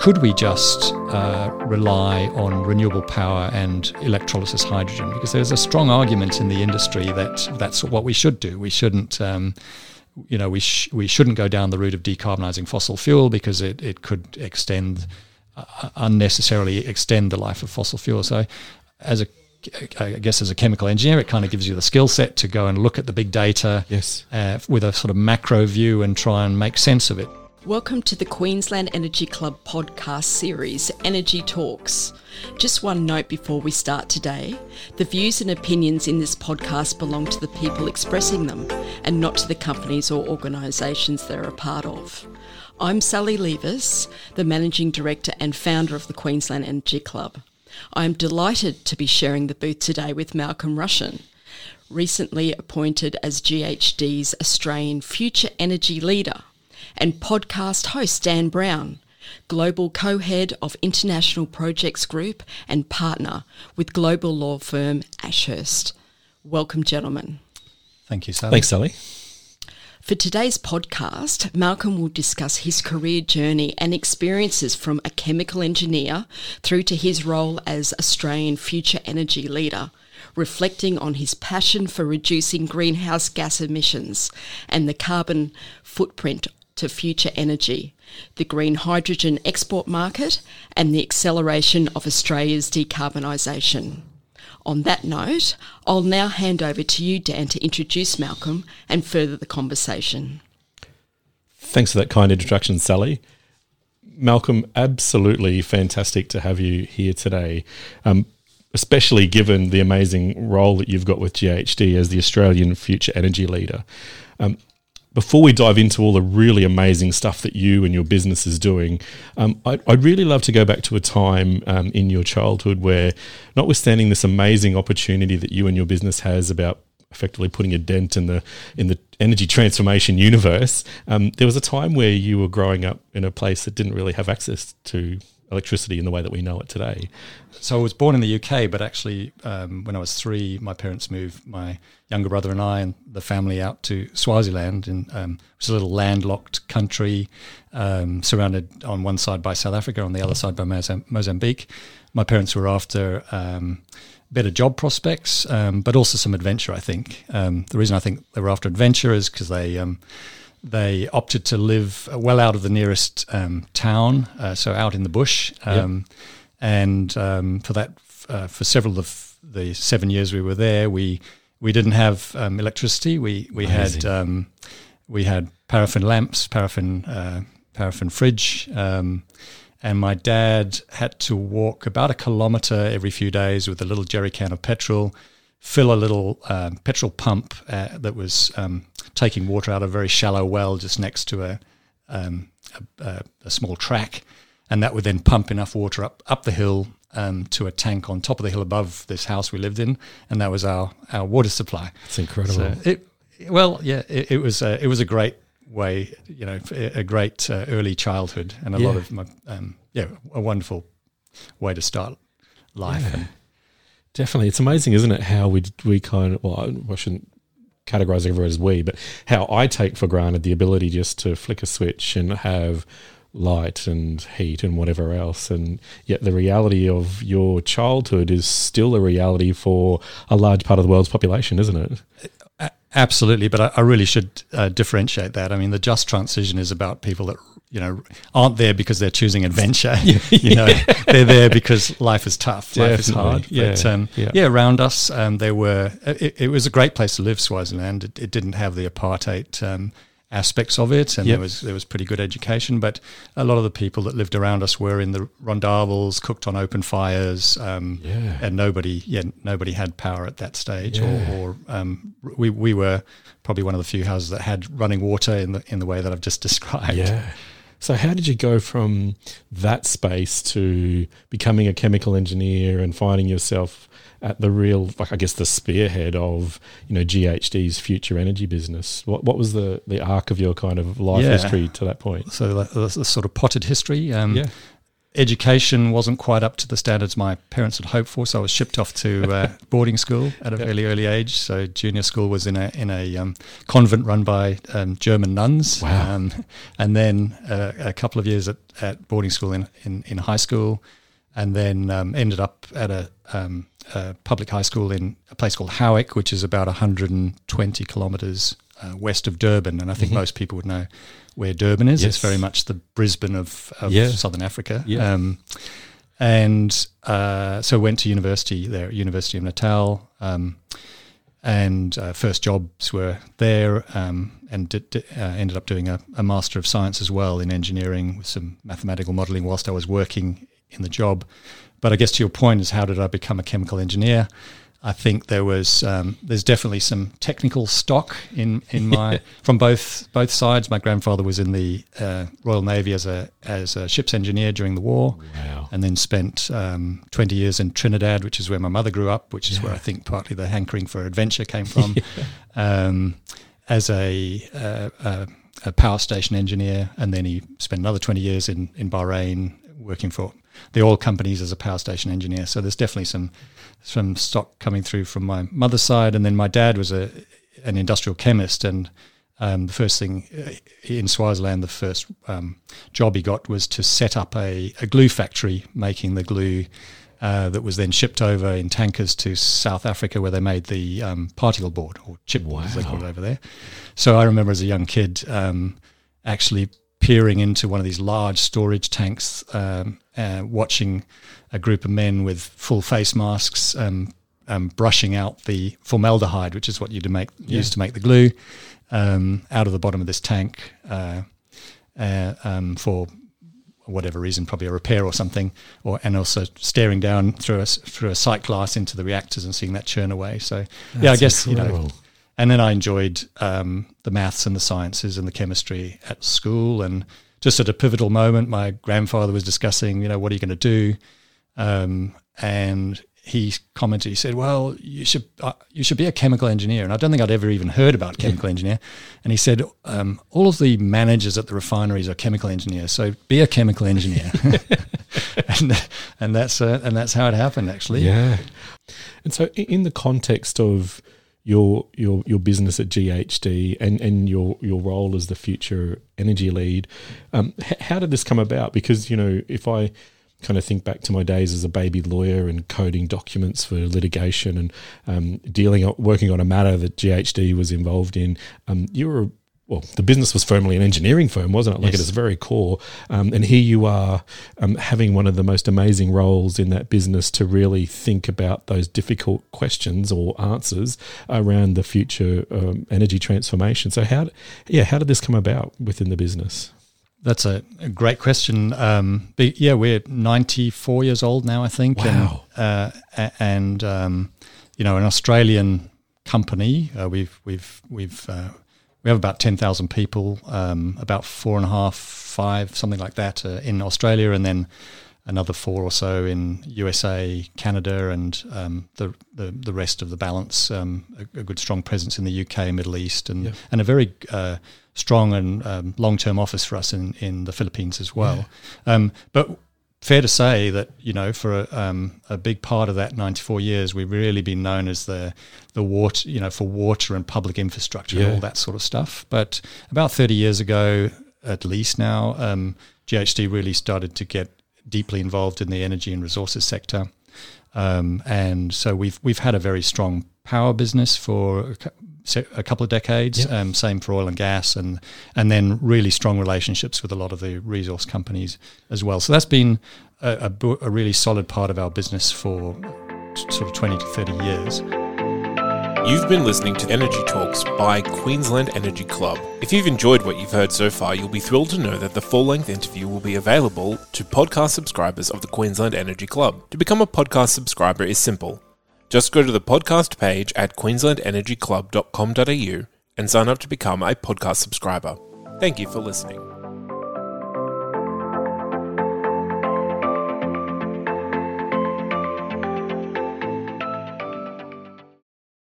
could we just uh, rely on renewable power and electrolysis hydrogen? Because there's a strong argument in the industry that that's what we should do. We shouldn't. Um, you know, we sh- we shouldn't go down the route of decarbonising fossil fuel because it, it could extend uh, unnecessarily extend the life of fossil fuel. So, as a I guess as a chemical engineer, it kind of gives you the skill set to go and look at the big data yes. Uh, with a sort of macro view and try and make sense of it. Welcome to the Queensland Energy Club podcast series, Energy Talks. Just one note before we start today the views and opinions in this podcast belong to the people expressing them and not to the companies or organisations they're a part of. I'm Sally Levis, the Managing Director and founder of the Queensland Energy Club. I am delighted to be sharing the booth today with Malcolm Rushen, recently appointed as GHD's Australian Future Energy Leader, and podcast host Dan Brown, Global Co Head of International Projects Group and partner with global law firm Ashurst. Welcome, gentlemen. Thank you, Sally. Thanks, Sally. For today's podcast, Malcolm will discuss his career journey and experiences from a chemical engineer through to his role as Australian Future Energy Leader, reflecting on his passion for reducing greenhouse gas emissions and the carbon footprint to future energy, the green hydrogen export market, and the acceleration of Australia's decarbonisation. On that note, I'll now hand over to you, Dan, to introduce Malcolm and further the conversation. Thanks for that kind introduction, Sally. Malcolm, absolutely fantastic to have you here today, um, especially given the amazing role that you've got with GHD as the Australian Future Energy Leader. Um, before we dive into all the really amazing stuff that you and your business is doing, um, I'd, I'd, really love to go back to a time um, in your childhood where, notwithstanding this amazing opportunity that you and your business has about effectively putting a dent in the in the energy transformation universe, um, there was a time where you were growing up in a place that didn't really have access to electricity in the way that we know it today. So I was born in the UK, but actually, um, when I was three, my parents moved my younger brother and I and the family out to Swaziland, in, um, a little landlocked country um, surrounded on one side by South Africa, on the other side by Mozambique. My parents were after um, better job prospects, um, but also some adventure. I think um, the reason I think they were after adventure is because they they opted to live well out of the nearest um, town, uh, so out in the bush. Um, yep. And um, for that, uh, for several of the seven years we were there, we we didn't have um, electricity. We we Amazing. had um, we had paraffin lamps, paraffin uh, paraffin fridge. Um, and my dad had to walk about a kilometre every few days with a little jerry can of petrol, fill a little um, petrol pump uh, that was um, taking water out of a very shallow well just next to a, um, a, a, small track, and that would then pump enough water up up the hill um, to a tank on top of the hill above this house we lived in, and that was our our water supply. It's incredible. So it, well, yeah, it, it was a, it was a great way, you know, a great uh, early childhood, and a yeah. lot of my um, yeah, a wonderful way to start life. Yeah. And, Definitely, it's amazing, isn't it? How we we kind of well, I shouldn't categorize everyone as we, but how I take for granted the ability just to flick a switch and have light and heat and whatever else. And yet the reality of your childhood is still a reality for a large part of the world's population, isn't it? Absolutely, but I, I really should uh, differentiate that. I mean, the just transition is about people that you know aren't there because they're choosing adventure. you know, they're there because life is tough, Definitely. life is hard. Yeah, but, um, yeah. yeah. around us, um, there were. It, it, was a great place to live, Swaziland. It, it didn't have the apartheid um, aspects of it, and yep. there was there was pretty good education. But a lot of the people that lived around us were in the rondavels, cooked on open fires, um, yeah. and nobody, yeah, nobody had power at that stage. Yeah. Or, or um, we we were probably one of the few houses that had running water in the in the way that I've just described. Yeah. So how did you go from that space to becoming a chemical engineer and finding yourself at the real, like I guess, the spearhead of you know GHD's future energy business. What what was the the arc of your kind of life yeah. history to that point? So the, sort of potted history. Um, yeah. Education wasn't quite up to the standards my parents had hoped for, so I was shipped off to uh, boarding school at a fairly early age. So junior school was in a in a um, convent run by um, German nuns, Wow. um, and then uh, a couple of years at, at boarding school in, in, in high school, and then um, ended up at a, um, a public high school in a place called Howick, which is about 120 kilometres uh, west of Durban, and I think most people would know where Durban is. Mm-hmm. Yes. It's very much the Brisbane of, of Yeah. southern Africa. Yeah. Um, and uh, so went to university there, University of Natal, um, and uh, first jobs were there, um, and did, did- uh, ended up doing a, a master of science as well in engineering with some mathematical modelling whilst I was working in the job. But I guess to your point is how did I become a chemical engineer? I think there was um, there's definitely some technical stock in in my from both both sides. My grandfather was in the uh, Royal Navy as a as a ship's engineer during the war, Wow. and then spent um, 20 years in Trinidad, which is where my mother grew up, which is where I think partly the hankering for adventure came from. um, as a, uh, uh, a power station engineer, and then he spent another 20 years in, in Bahrain working for the oil companies as a power station engineer. So there's definitely some some stock coming through from my mother's side, and then my dad was a an industrial chemist, and um, the first thing uh, in Swaziland, the first um, job he got was to set up a, a glue factory making the glue uh, that was then shipped over in tankers to South Africa, where they made the um, particle board or chipboard, as they call it over there. So I remember as a young kid um, actually peering into one of these large storage tanks, um, uh, watching a group of men with full face masks um, um, brushing out the formaldehyde, which is what you to make use to make the glue, um, out of the bottom of this tank uh, uh, um, for whatever reason, probably a repair or something, or and also staring down through a through a sight glass into the reactors and seeing that churn away. So yeah, I That's guess you know. And then I enjoyed um, the maths and the sciences and the chemistry at school. And just at a pivotal moment, my grandfather was discussing, you know, what are you going to do? Um, and he commented, he said, "Well, you should uh, you should be a chemical engineer." And I don't think I'd ever even heard about chemical engineer. And he said, um, "All of the managers at the refineries are chemical engineers, so be a chemical engineer." and and that's uh, and that's how it happened, actually. Yeah. And so, in the context of your your your business at GHD and and your your role as the future energy lead, um, h- how did this come about? Because you know, if I kind of think back to my days as a baby lawyer and coding documents for litigation and um, dealing working on a matter that GHD was involved in, um, you were well, the business was firmly an engineering firm, wasn't it? Like Yes. at its very core. Um, and here you are um, having one of the most amazing roles in that business to really think about those difficult questions or answers around the future um, energy transformation. So how, yeah, how did this come about within the business? That's a, a great question. Um, yeah, we're 94 years old now, I think. Wow. And, uh, and um, you know, an Australian company. Uh, we've we've we've uh, we have about 10,000 people, um, about four and a half, five, something like that, uh, in Australia, and then another four or so in USA, Canada, and um, the, the the rest of the balance. Um, a, a good strong presence in the UK, Middle East, and Yeah. and a very uh, strong and um, long term office for us in in the Philippines as well. Um, but fair to say that you know for a, um, a big part of that 94 years we've really been known as the the water you know for water and public infrastructure Yeah. and all that sort of stuff but about 30 years ago at least now um, GHD really started to get deeply involved in the energy and resources sector um, and so we've we've had a very strong power business for a cou- se- a couple of decades. Yeah. Um, same for oil and gas, and and then really strong relationships with a lot of the resource companies as well. So that's been a, a, a really solid part of our business for t- sort of twenty to thirty years. You've been listening to Energy Talks by Queensland Energy Club. If you've enjoyed what you've heard so far, you'll be thrilled to know that the full length interview will be available to podcast subscribers of the Queensland Energy Club. To become a podcast subscriber is simple. Just go to the podcast page at queenslandenergyclub.com.au and sign up to become a podcast subscriber. Thank you for listening.